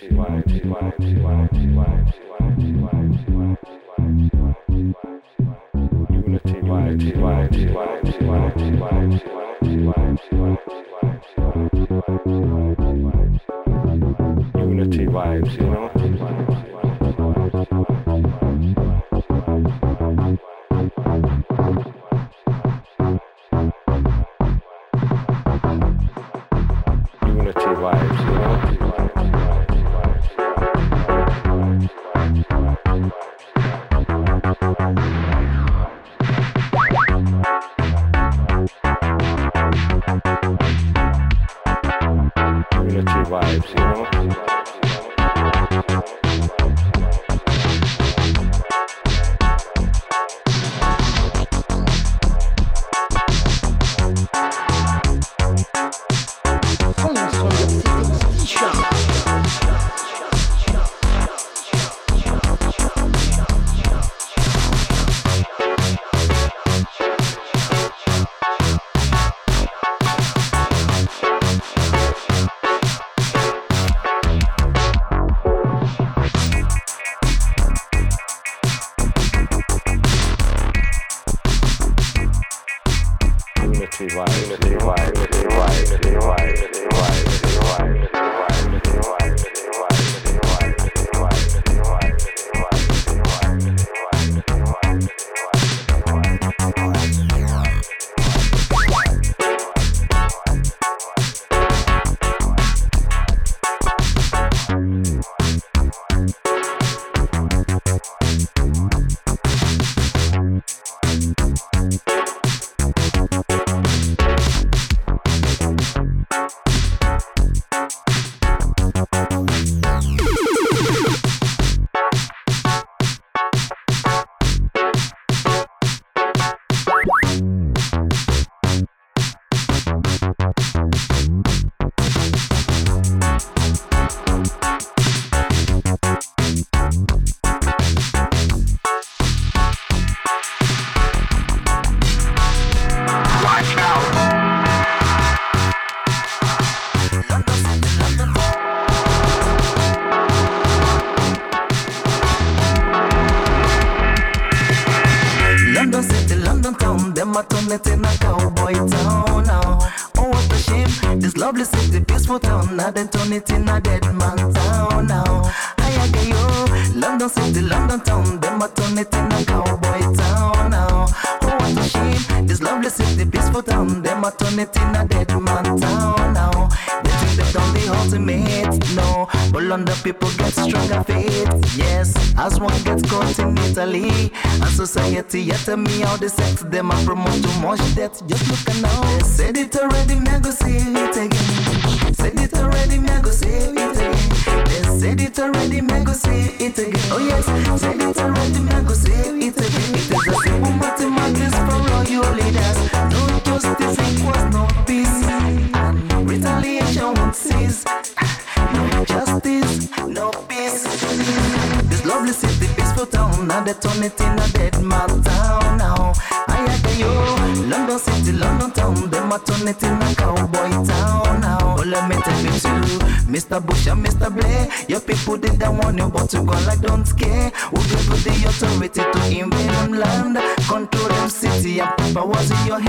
T Y T Y T Y T Y T Y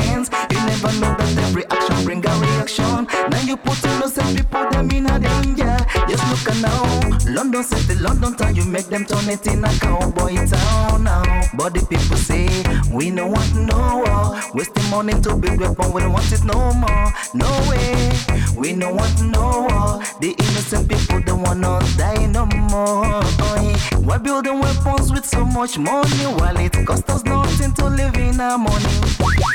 hands. You never know that every action bring a reaction. Now you put innocent people them in a danger. Just look at now, London city, London town, you make them turn it in a cowboy town now. But the people say we no want no war, wasting money to build weapon, we don't want it no more. No way, we no want no war. The innocent people don't wanna die no more. We're building weapons with so much money, while it cost us nothing to live in our money.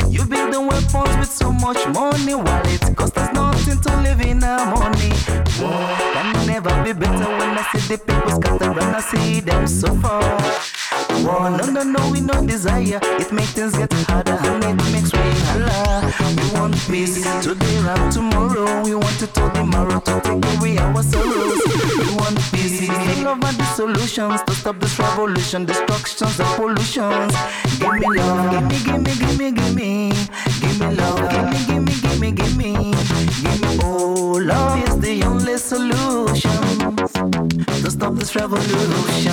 You building weapons with so much money, while it cost us nothing to live in our money. War can never be better when I see the people scatter and I see them suffer. Oh, no, no, no, we no desire. It makes things get harder and it makes we. We want peace today and tomorrow. We want it all tomorrow to take away our sorrows. We want peace. We love and the solutions to stop this revolution, destructions and pollutions. Give me love, give me, give me, give me, give me. Give me love, give me, give me, give me, give me. Give me oh, love is the only solution to stop this revolution.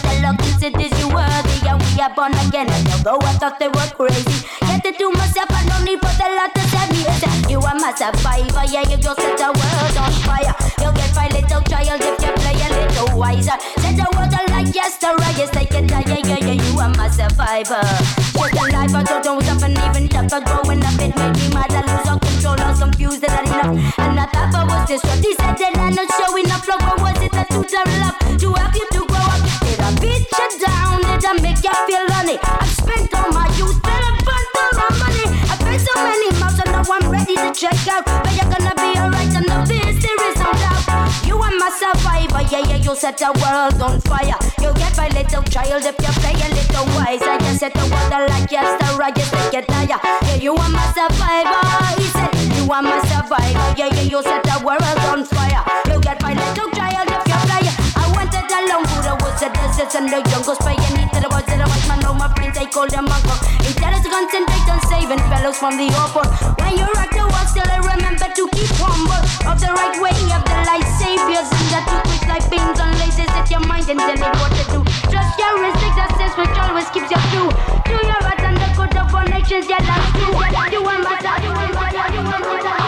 get born again and you. I thought they were crazy. Get it to myself, I no need for the lot to tell me. You are my survivor, yeah, you go set the world on fire. You'll get my little child if you play a little wiser. Set the world on like yesterday, yes, like it, yeah, yeah, yeah, you are my survivor. Get the life, I don't know, something even tougher. Growing up, it made me mad, I lose all control, I'm confused, and I enough. And I thought I was this, what he said, and I'm not showing up, love, or was it a two-time love? To have you to get you down, did I make you feel honey? i spent all my youth, then I burnt all my money. I paid so many miles, and now I'm ready to check out. But you're gonna be alright, and of this there is no doubt. You are my survivor, yeah, yeah, you set the world on fire. You get my little child if you play a little wise. I You set the world like yesterday, you take it higher. Yeah, you are my survivor, he said. You are my survivor, yeah, yeah, you set the world on fire. drugs and the jungles. Pioneer was the white man, now my friends, I call them uncle. Intelligence concentrate on saving fellows from the awful. When you rock the world, still I remember to keep humble. Of the right way, of the light saviors, and the two quick like beans on laces at your mind and tell it what to do. Trust your instincts, that's this which always keeps you true. Do your right and the code of all nations, yeah, that's true. You want matter, you want matter, you want matter.